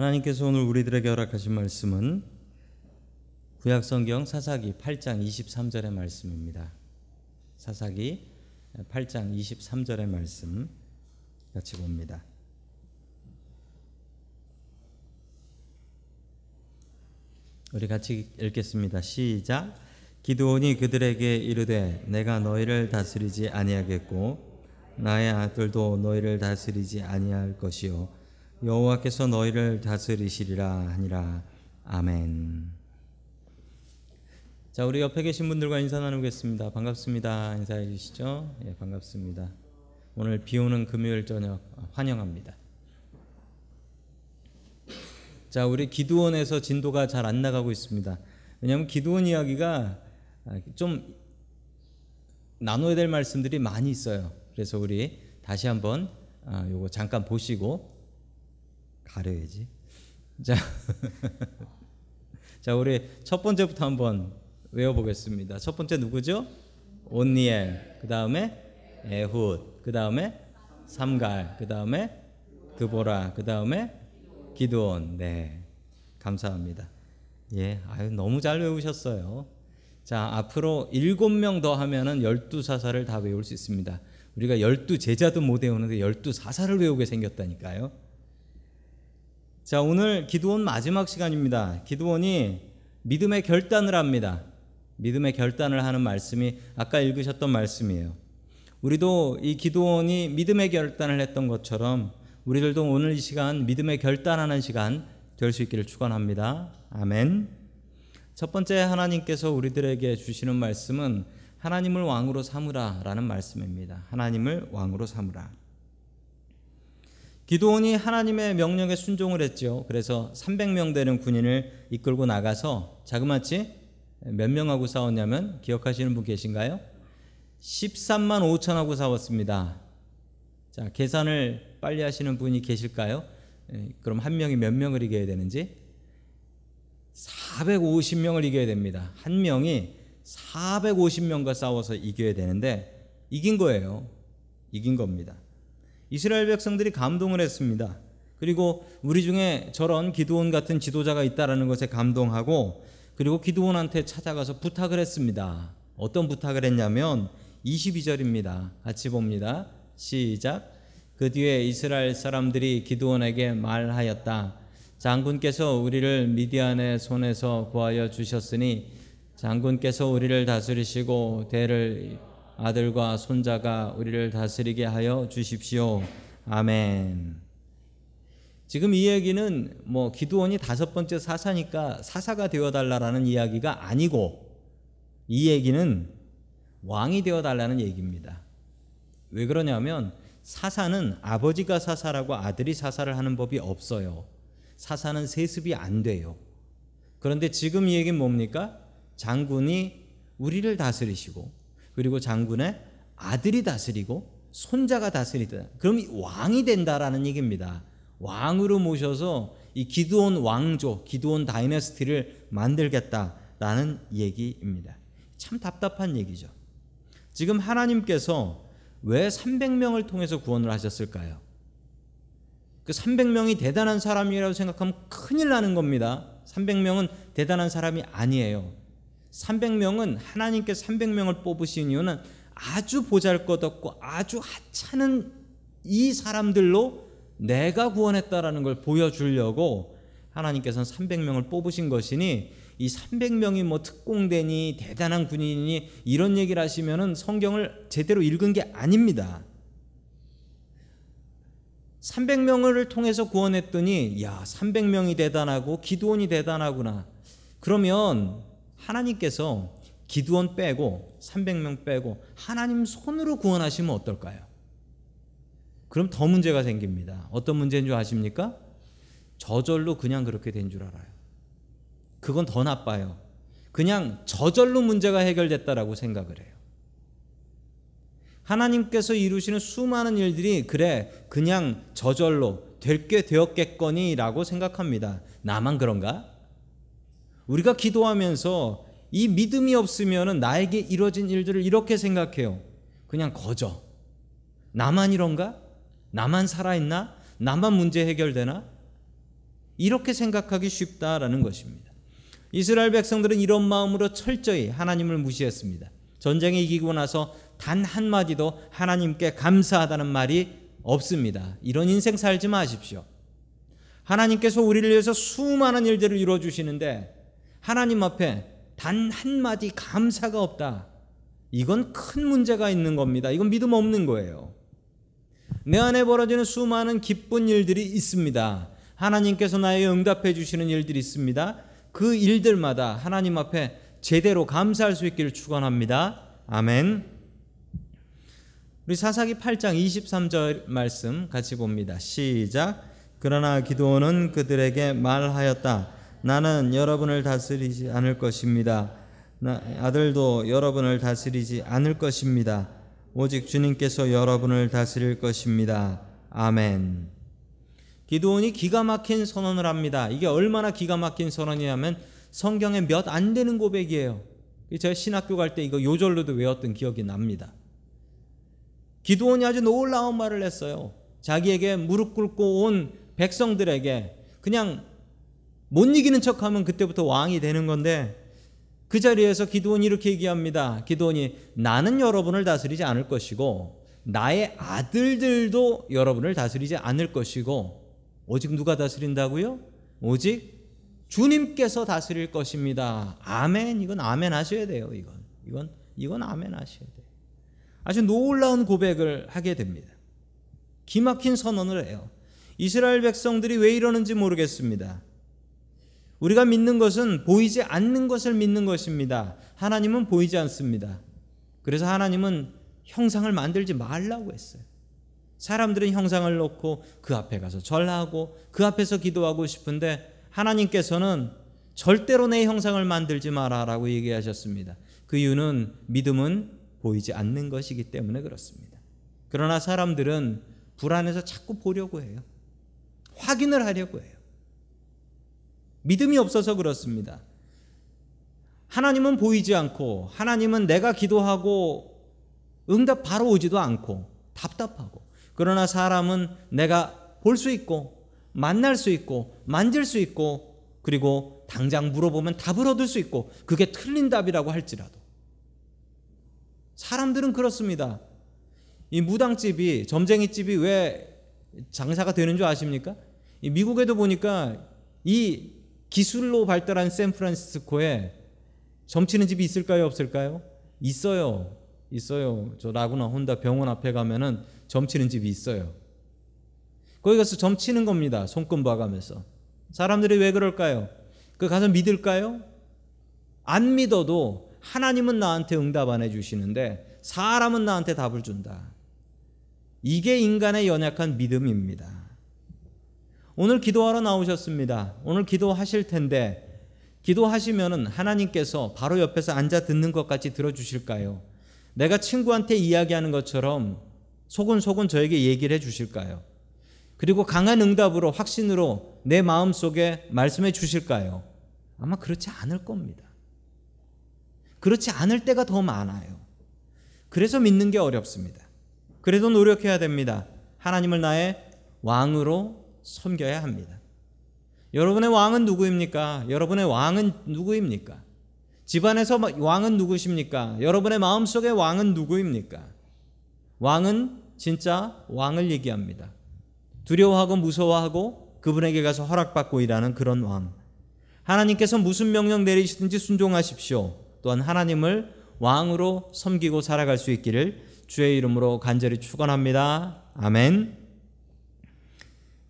하나님께서 오늘 우리들에게 허락하신 말씀은 구약성경 사사기 8장 23절의 말씀입니다. 사사기 8장 23절의 말씀 같이 봅니다. 우리 같이 읽겠습니다. 시작. 기드온이 그들에게 이르되 내가 너희를 다스리지 아니하겠고 나의 아들도 너희를 다스리지 아니할 것이요 여호와께서 너희를 다스리시리라 하니라. 아멘. 자, 우리 옆에 계신 분들과 인사 나누겠습니다. 반갑습니다. 인사해 주시죠. 예, 반갑습니다. 오늘 비 오는 금요일 저녁 환영합니다. 자, 우리 기도원에서 진도가 잘 안 나가고 있습니다. 왜냐하면 기도원 이야기가 좀 나눠야 될 말씀들이 많이 있어요. 그래서 우리 다시 한번 아, 요거 잠깐 보시고 가려야지. 자, 자 우리 첫 번째부터 한번 외워보겠습니다. 첫 번째 누구죠? 온니엘. 그 다음에 에훗. 그 다음에 삼갈. 그 다음에 드보라. 그 다음에 기도원. 네. 감사합니다. 예. 아유, 너무 잘 외우셨어요. 자, 앞으로 일곱 명 더 하면은 열두 사사를 다 외울 수 있습니다. 우리가 열두 제자도 못 외우는데 열두 사사를 외우게 생겼다니까요. 자, 오늘 기도원 마지막 시간입니다. 기도원이 믿음의 결단을 합니다. 믿음의 결단을 하는 말씀이 아까 읽으셨던 말씀이에요. 우리도 이 기도원이 믿음의 결단을 했던 것처럼 우리들도 오늘 이 시간 믿음의 결단하는 시간 될 수 있기를 축원합니다. 아멘. 첫 번째 하나님께서 우리들에게 주시는 말씀은 하나님을 왕으로 삼으라라는 말씀입니다. 하나님을 왕으로 삼으라. 기도원이 하나님의 명령에 순종을 했죠. 그래서 300명 되는 군인을 이끌고 나가서 자그마치 몇 명하고 싸웠냐면 기억하시는 분 계신가요? 13만 5천하고 싸웠습니다. 자, 계산을 빨리 하시는 분이 계실까요? 예, 그럼 한 명이 몇 명을 이겨야 되는지 450명을 이겨야 됩니다. 한 명이 450명과 싸워서 이겨야 되는데 이긴 거예요. 이긴 겁니다. 이스라엘 백성들이 감동을 했습니다. 그리고 우리 중에 저런 기도원 같은 지도자가 있다라는 것에 감동하고 그리고 기도원한테 찾아가서 부탁을 했습니다. 어떤 부탁을 했냐면 22절입니다. 같이 봅니다. 시작. 그 뒤에 이스라엘 사람들이 기도원에게 말하였다. 장군께서 우리를 미디안의 손에서 구하여 주셨으니 장군께서 우리를 다스리시고 대를 아들과 손자가 우리를 다스리게 하여 주십시오. 아멘. 지금 이 얘기는 뭐 기도원이 다섯 번째 사사니까 사사가 되어 달라라는 이야기가 아니고 이 얘기는 왕이 되어 달라는 얘기입니다. 왜 그러냐면 사사는 아버지가 사사라고 아들이 사사를 하는 법이 없어요. 사사는 세습이 안 돼요. 그런데 지금 이 얘기는 뭡니까? 장군이 우리를 다스리시고 그리고 장군의 아들이 다스리고 손자가 다스리다. 그럼 왕이 된다라는 얘기입니다. 왕으로 모셔서 이 기드온 왕조, 기드온 다이너스티를 만들겠다라는 얘기입니다. 참 답답한 얘기죠. 지금 하나님께서 왜 300명을 통해서 구원을 하셨을까요? 그 300명이 대단한 사람이라고 생각하면 큰일 나는 겁니다. 300명은 대단한 사람이 아니에요. 300명은 하나님께 300명을 뽑으신 이유는 아주 보잘것없고 아주 하찮은 이 사람들로 내가 구원했다라는 걸 보여주려고 하나님께서는 300명을 뽑으신 것이니 이 300명이 뭐 특공대니 대단한 군인이니 이런 얘기를 하시면은 성경을 제대로 읽은 게 아닙니다. 300명을 통해서 구원했더니 야 300명이 대단하고 기도원이 대단하구나. 그러면 하나님께서 기드원 빼고 300명 빼고 하나님 손으로 구원하시면 어떨까요? 그럼 더 문제가 생깁니다. 어떤 문제인 줄 아십니까? 저절로 그냥 그렇게 된 줄 알아요. 그건 더 나빠요. 그냥 저절로 문제가 해결됐다라고 생각을 해요. 하나님께서 이루시는 수많은 일들이 그래 그냥 저절로 될 게 되었겠거니라고 생각합니다. 나만 그런가? 우리가 기도하면서 이 믿음이 없으면 나에게 이루어진 일들을 이렇게 생각해요. 그냥 거저. 나만 이런가? 나만 살아있나? 나만 문제 해결되나? 이렇게 생각하기 쉽다라는 것입니다. 이스라엘 백성들은 이런 마음으로 철저히 하나님을 무시했습니다. 전쟁에 이기고 나서 단 한마디도 하나님께 감사하다는 말이 없습니다. 이런 인생 살지 마십시오. 하나님께서 우리를 위해서 수많은 일들을 이루어 주시는데 하나님 앞에 단 한마디 감사가 없다. 이건 큰 문제가 있는 겁니다. 이건 믿음 없는 거예요. 내 안에 벌어지는 수많은 기쁜 일들이 있습니다. 하나님께서 나의 응답해 주시는 일들이 있습니다. 그 일들마다 하나님 앞에 제대로 감사할 수 있기를 축원합니다. 아멘. 우리 사사기 8장 23절 말씀 같이 봅니다. 시작. 그러나 기도원은 그들에게 말하였다. 나는 여러분을 다스리지 않을 것입니다. 아들도 여러분을 다스리지 않을 것입니다. 오직 주님께서 여러분을 다스릴 것입니다. 아멘. 기도원이 기가 막힌 선언을 합니다. 이게 얼마나 기가 막힌 선언이냐면 성경에 몇 안 되는 고백이에요. 제가 신학교 갈 때 이거 요절로도 외웠던 기억이 납니다. 기도원이 아주 놀라운 말을 했어요. 자기에게 무릎 꿇고 온 백성들에게 그냥 못 이기는 척하면 그때부터 왕이 되는 건데 그 자리에서 기도원이 이렇게 얘기합니다. 기도원이 나는 여러분을 다스리지 않을 것이고 나의 아들들도 여러분을 다스리지 않을 것이고 오직 누가 다스린다고요? 오직 주님께서 다스릴 것입니다. 아멘. 이건 아멘 하셔야 돼요. 이건 이건 이건 아멘 하셔야 돼요. 아주 놀라운 고백을 하게 됩니다. 기막힌 선언을 해요. 이스라엘 백성들이 왜 이러는지 모르겠습니다. 우리가 믿는 것은 보이지 않는 것을 믿는 것입니다. 하나님은 보이지 않습니다. 그래서 하나님은 형상을 만들지 말라고 했어요. 사람들은 형상을 놓고 그 앞에 가서 절하고 그 앞에서 기도하고 싶은데 하나님께서는 절대로 내 형상을 만들지 마라라고 얘기하셨습니다. 그 이유는 믿음은 보이지 않는 것이기 때문에 그렇습니다. 그러나 사람들은 불안해서 자꾸 보려고 해요. 확인을 하려고 해요. 믿음이 없어서 그렇습니다. 하나님은 보이지 않고 하나님은 내가 기도하고 응답 바로 오지도 않고 답답하고 그러나 사람은 내가 볼 수 있고 만날 수 있고 만질 수 있고 그리고 당장 물어보면 답을 얻을 수 있고 그게 틀린 답이라고 할지라도 사람들은 그렇습니다. 이 무당집이 점쟁이집이 왜 장사가 되는 줄 아십니까? 미국에도 보니까 이 기술로 발달한 샌프란시스코에 점치는 집이 있을까요, 없을까요? 있어요. 있어요. 저 라구나 혼다 병원 앞에 가면은 점치는 집이 있어요. 거기 가서 점치는 겁니다. 손금 봐가면서. 사람들이 왜 그럴까요? 그 가서 믿을까요? 안 믿어도 하나님은 나한테 응답 안 해주시는데 사람은 나한테 답을 준다. 이게 인간의 연약한 믿음입니다. 오늘 기도하러 나오셨습니다. 오늘 기도하실 텐데 기도하시면은 하나님께서 바로 옆에서 앉아 듣는 것 같이 들어주실까요? 내가 친구한테 이야기하는 것처럼 소근소근 저에게 얘기를 해 주실까요? 그리고 강한 응답으로 확신으로 내 마음 속에 말씀해 주실까요? 아마 그렇지 않을 겁니다. 그렇지 않을 때가 더 많아요. 그래서 믿는 게 어렵습니다. 그래도 노력해야 됩니다. 하나님을 나의 왕으로 섬겨야 합니다. 여러분의 왕은 누구입니까? 여러분의 왕은 누구입니까? 집안에서 왕은 누구십니까? 여러분의 마음속의 왕은 누구입니까? 왕은 진짜 왕을 얘기합니다. 두려워하고 무서워하고 그분에게 가서 허락받고 일하는 그런 왕. 하나님께서 무슨 명령 내리시든지 순종하십시오. 또한 하나님을 왕으로 섬기고 살아갈 수 있기를 주의 이름으로 간절히 축원합니다. 아멘.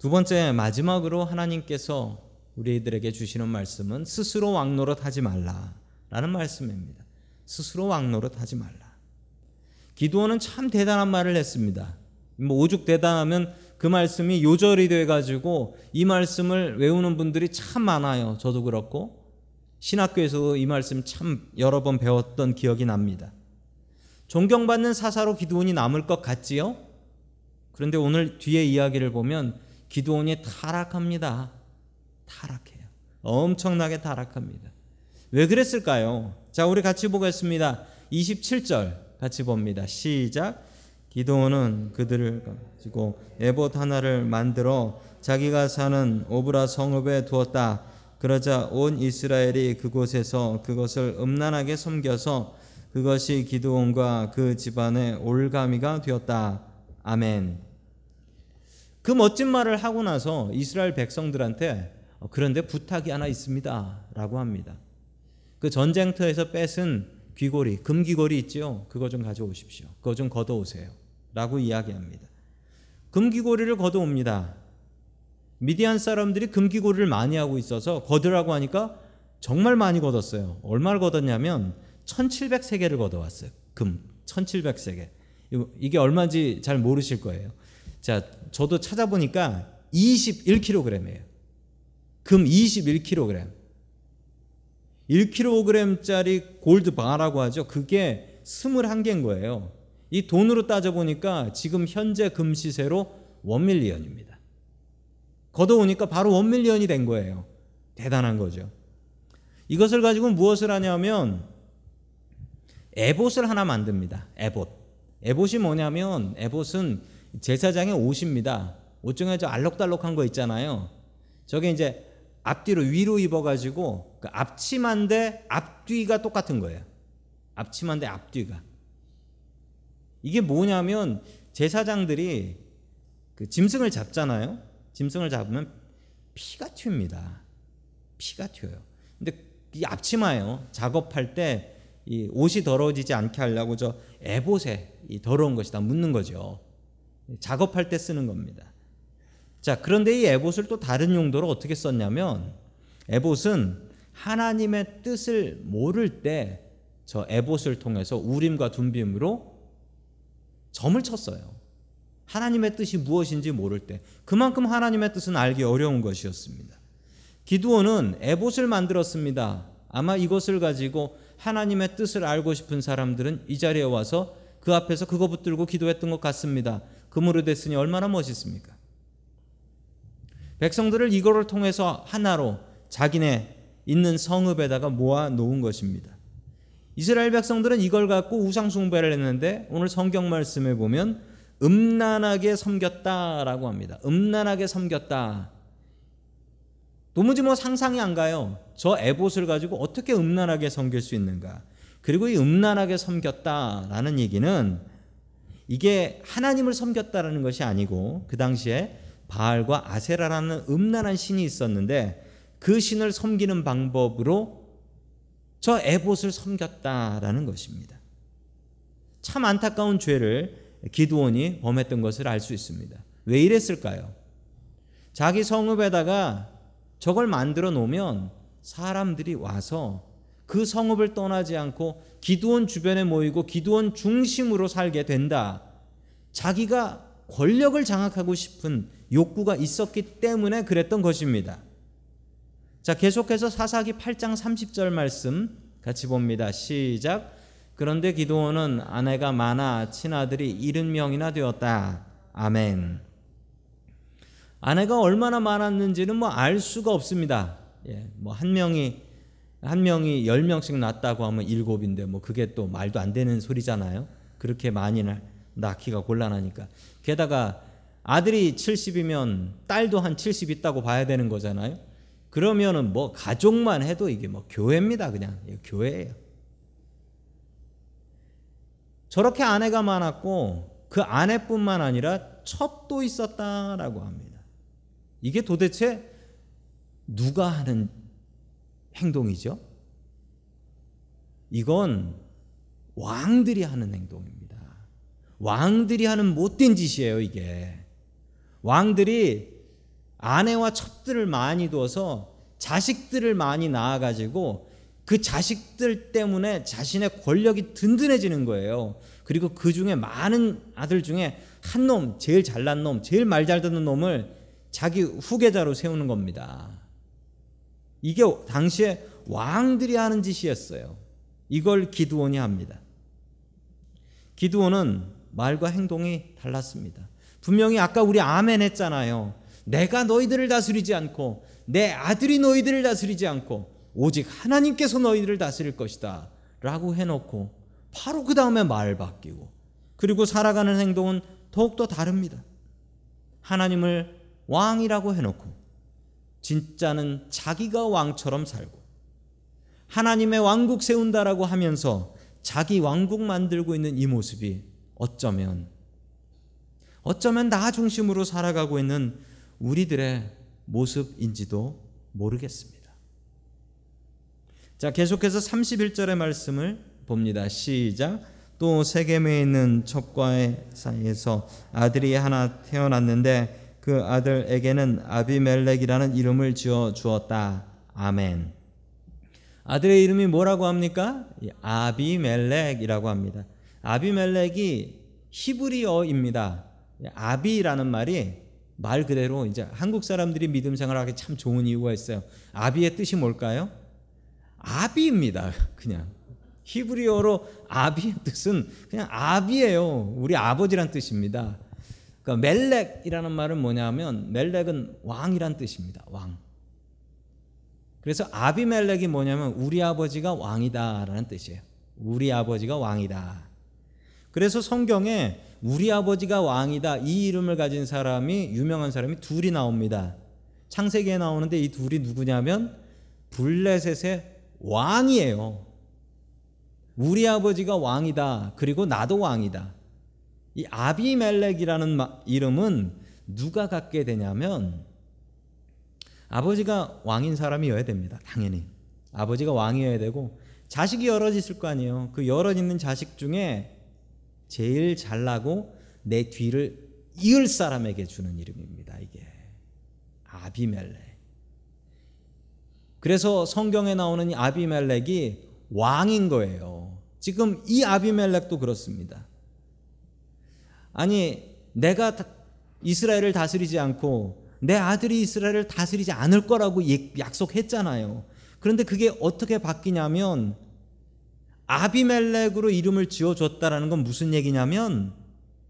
두 번째 마지막으로 하나님께서 우리들에게 주시는 말씀은 스스로 왕노릇 하지 말라라는 말씀입니다. 스스로 왕노릇 하지 말라. 기도원은 참 대단한 말을 했습니다. 뭐 오죽 대단하면 그 말씀이 요절이 돼 가지고 이 말씀을 외우는 분들이 참 많아요. 저도 그렇고 신학교에서 이 말씀 참 여러 번 배웠던 기억이 납니다. 존경받는 사사로 기도원이 남을 것 같지요? 그런데 오늘 뒤에 이야기를 보면 기도원이 타락합니다. 타락해요. 엄청나게 타락합니다. 왜 그랬을까요? 자, 우리 같이 보겠습니다. 27절 같이 봅니다. 시작. 기도원은 그들을 가지고 에봇 하나를 만들어 자기가 사는 오브라 성읍에 두었다. 그러자 온 이스라엘이 그곳에서 그것을 음란하게 섬겨서 그것이 기드온과 그 집안의 올가미가 되었다. 아멘. 그 멋진 말을 하고 나서 이스라엘 백성들한테 어, 그런데 부탁이 하나 있습니다 라고 합니다. 그 전쟁터에서 뺏은 귀고리, 금귀고리 있죠? 그거 좀 가져오십시오. 그거 좀 걷어오세요. 라고 이야기합니다. 금귀고리를 걷어옵니다. 미디안 사람들이 금귀고리를 많이 하고 있어서 걷으라고 하니까 정말 많이 걷었어요. 얼마를 걷었냐면 1700세계를 걷어왔어요. 금 1700세계. 이게 얼마인지 잘 모르실 거예요. 자, 저도 찾아보니까 21kg이에요. 금 21kg. 1kg짜리 골드 바라고 하죠. 그게 21개인 거예요. 이 돈으로 따져보니까 지금 현재 금 시세로 one million입니다. 걷어오니까 바로 one million이 된 거예요. 대단한 거죠. 이것을 가지고 무엇을 하냐면 에봇을 하나 만듭니다. 에봇. 에봇이 뭐냐면 에봇은 제사장의 옷입니다. 옷 중에 저 알록달록한 거 있잖아요. 저게 이제 앞뒤로 위로 입어가지고 그 앞치마인데 앞뒤가 똑같은 거예요. 앞치마인데 앞뒤가. 이게 뭐냐면 제사장들이 그 짐승을 잡잖아요. 짐승을 잡으면 피가 튑니다. 피가 튀어요. 근데 이 앞치마예요. 작업할 때 이 옷이 더러워지지 않게 하려고 저 에봇에 이 더러운 것이 다 묻는 거죠. 작업할 때 쓰는 겁니다. 자, 그런데 이 에봇을 또 다른 용도로 어떻게 썼냐면 에봇은 하나님의 뜻을 모를 때 저 에봇을 통해서 우림과 둠빔으로 점을 쳤어요. 하나님의 뜻이 무엇인지 모를 때 그만큼 하나님의 뜻은 알기 어려운 것이었습니다. 기두원은 에봇을 만들었습니다. 아마 이것을 가지고 하나님의 뜻을 알고 싶은 사람들은 이 자리에 와서 그 앞에서 그거 붙들고 기도했던 것 같습니다. 금으로 됐으니 얼마나 멋있습니까? 백성들을 이거를 통해서 하나로 자기네 있는 성읍에다가 모아 놓은 것입니다. 이스라엘 백성들은 이걸 갖고 우상 숭배를 했는데 오늘 성경 말씀에 보면 음란하게 섬겼다라고 합니다. 음란하게 섬겼다. 도무지 뭐 상상이 안 가요. 저 에봇을 가지고 어떻게 음란하게 섬길 수 있는가? 그리고 이 음란하게 섬겼다라는 얘기는 이게 하나님을 섬겼다라는 것이 아니고 그 당시에 바알과 아세라라는 음란한 신이 있었는데 그 신을 섬기는 방법으로 저 에봇을 섬겼다라는 것입니다. 참 안타까운 죄를 기드온이 범했던 것을 알 수 있습니다. 왜 이랬을까요? 자기 성읍에다가 저걸 만들어 놓으면 사람들이 와서 그 성읍을 떠나지 않고 기드온 주변에 모이고 기드온 중심으로 살게 된다. 자기가 권력을 장악하고 싶은 욕구가 있었기 때문에 그랬던 것입니다. 자, 계속해서 사사기 8장 30절 말씀 같이 봅니다. 시작. 그런데 기도원은 아내가 많아 친아들이 70명이나 되었다. 아멘. 아내가 얼마나 많았는지는 뭐 알 수가 없습니다. 예, 뭐 한 명이 한 명이 10명씩 낳았다고 하면 일곱인데 뭐 그게 또 말도 안 되는 소리잖아요. 그렇게 많이 낳기가 곤란하니까. 게다가 아들이 70이면 딸도 한 70 있다고 봐야 되는 거잖아요. 그러면은 뭐 가족만 해도 이게 뭐 교회입니다. 그냥 교회예요. 저렇게 아내가 많았고 그 아내뿐만 아니라 첩도 있었다라고 합니다. 이게 도대체 누가 하는 행동이죠? 이건 왕들이 하는 행동입니다. 왕들이 하는 못된 짓이에요, 이게. 왕들이 아내와 첩들을 많이 둬서 자식들을 많이 낳아가지고 그 자식들 때문에 자신의 권력이 든든해지는 거예요. 그리고 그 중에 많은 아들 중에 한 놈, 제일 잘난 놈, 제일 말 잘 듣는 놈을 자기 후계자로 세우는 겁니다. 이게 당시에 왕들이 하는 짓이었어요. 이걸 기드온이 합니다. 기드온은 말과 행동이 달랐습니다. 분명히 아까 우리 아멘 했잖아요. 내가 너희들을 다스리지 않고 내 아들이 너희들을 다스리지 않고 오직 하나님께서 너희들을 다스릴 것이다. 라고 해놓고 바로 그 다음에 말 바뀌고 그리고 살아가는 행동은 더욱더 다릅니다. 하나님을 왕이라고 해놓고 진짜는 자기가 왕처럼 살고 하나님의 왕국 세운다라고 하면서 자기 왕국 만들고 있는 이 모습이 어쩌면 어쩌면 나 중심으로 살아가고 있는 우리들의 모습인지도 모르겠습니다. 자, 계속해서 31절의 말씀을 봅니다. 시작. 또 세겜에 있는 첩과의 사이에서 아들이 하나 태어났는데 그 아들에게는 아비멜렉이라는 이름을 지어 주었다. 아멘. 아들의 이름이 뭐라고 합니까? 아비멜렉이라고 합니다. 아비멜렉이 히브리어입니다. 아비라는 말이 말 그대로 이제 한국 사람들이 믿음 생활하기 참 좋은 이유가 있어요. 아비의 뜻이 뭘까요? 아비입니다. 그냥 히브리어로 아비의 뜻은 그냥 아비예요. 우리 아버지란 뜻입니다. 그러니까 멜렉이라는 말은 뭐냐면 멜렉은 왕이란 뜻입니다. 왕. 그래서 아비멜렉이 뭐냐면 우리 아버지가 왕이다라는 뜻이에요. 우리 아버지가 왕이다. 그래서 성경에 우리 아버지가 왕이다 이 이름을 가진 사람이 유명한 사람이 둘이 나옵니다. 창세기에 나오는데 이 둘이 누구냐면 블레셋의 왕이에요. 우리 아버지가 왕이다. 그리고 나도 왕이다. 이 아비멜렉이라는 이름은 누가 갖게 되냐면 아버지가 왕인 사람이어야 됩니다. 당연히. 아버지가 왕이어야 되고 자식이 여럿 있을 거 아니에요. 그 여럿 있는 자식 중에 제일 잘나고 내 뒤를 이을 사람에게 주는 이름입니다. 이게 아비멜렉. 그래서 성경에 나오는 이 아비멜렉이 왕인 거예요. 지금 이 아비멜렉도 그렇습니다. 아니 내가 이스라엘을 다스리지 않고 내 아들이 이스라엘을 다스리지 않을 거라고 약속했잖아요. 그런데 그게 어떻게 바뀌냐면 아비멜렉으로 이름을 지어줬다라는 건 무슨 얘기냐면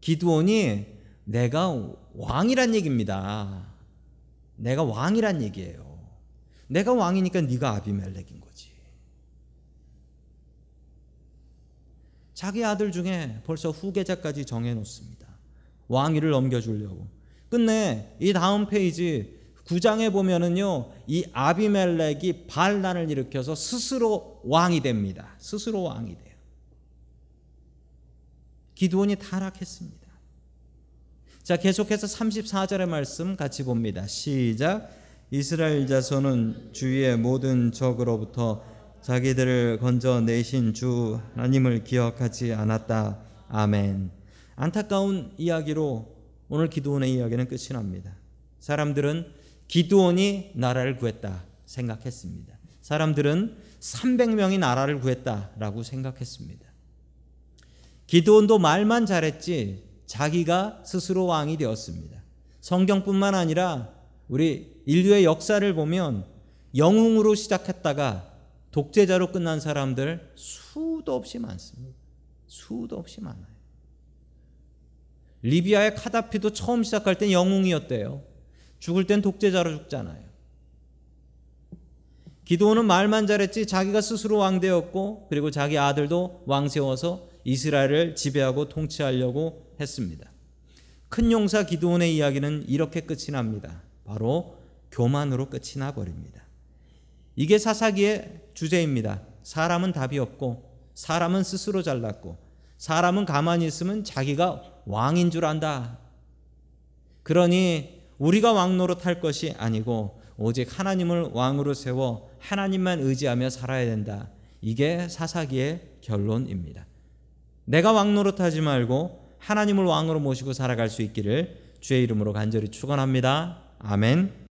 기드온이 내가 왕이란 얘기입니다. 내가 왕이란 얘기예요. 내가 왕이니까 네가 아비멜렉인 거지. 자기 아들 중에 벌써 후계자까지 정해놓습니다. 왕위를 넘겨주려고. 끝내 이 다음 페이지 9장에 보면은요, 이 아비멜렉이 반란을 일으켜서 스스로 왕이 됩니다. 스스로 왕이 돼요. 기드온이 타락했습니다. 자, 계속해서 34절의 말씀 같이 봅니다. 시작. 이스라엘 자손은 주위의 모든 적으로부터 자기들을 건져 내신 주 하나님을 기억하지 않았다. 아멘. 안타까운 이야기로 오늘 기도원의 이야기는 끝이 납니다. 사람들은 기도원이 나라를 구했다 생각했습니다. 사람들은 300명이 나라를 구했다라고 생각했습니다. 기도원도 말만 잘했지 자기가 스스로 왕이 되었습니다. 성경뿐만 아니라 우리 인류의 역사를 보면 영웅으로 시작했다가 독재자로 끝난 사람들 수도 없이 많습니다. 수도 없이 많아요. 리비아의 카다피도 처음 시작할 땐 영웅이었대요. 죽을 땐 독재자로 죽잖아요. 기도는 말만 잘했지 자기가 스스로 왕 되었고 그리고 자기 아들도 왕 세워서 이스라엘을 지배하고 통치하려고 했습니다. 큰 용사 기도원의 이야기는 이렇게 끝이 납니다. 바로 교만으로 끝이 나 버립니다. 이게 사사기의 주제입니다. 사람은 답이 없고 사람은 스스로 잘났고 사람은 가만히 있으면 자기가 왕인 줄 안다. 그러니 우리가 왕 노릇할 것이 아니고 오직 하나님을 왕으로 세워 하나님만 의지하며 살아야 된다. 이게 사사기의 결론입니다. 내가 왕 노릇하지 말고 하나님을 왕으로 모시고 살아갈 수 있기를 주의 이름으로 간절히 축원합니다. 아멘.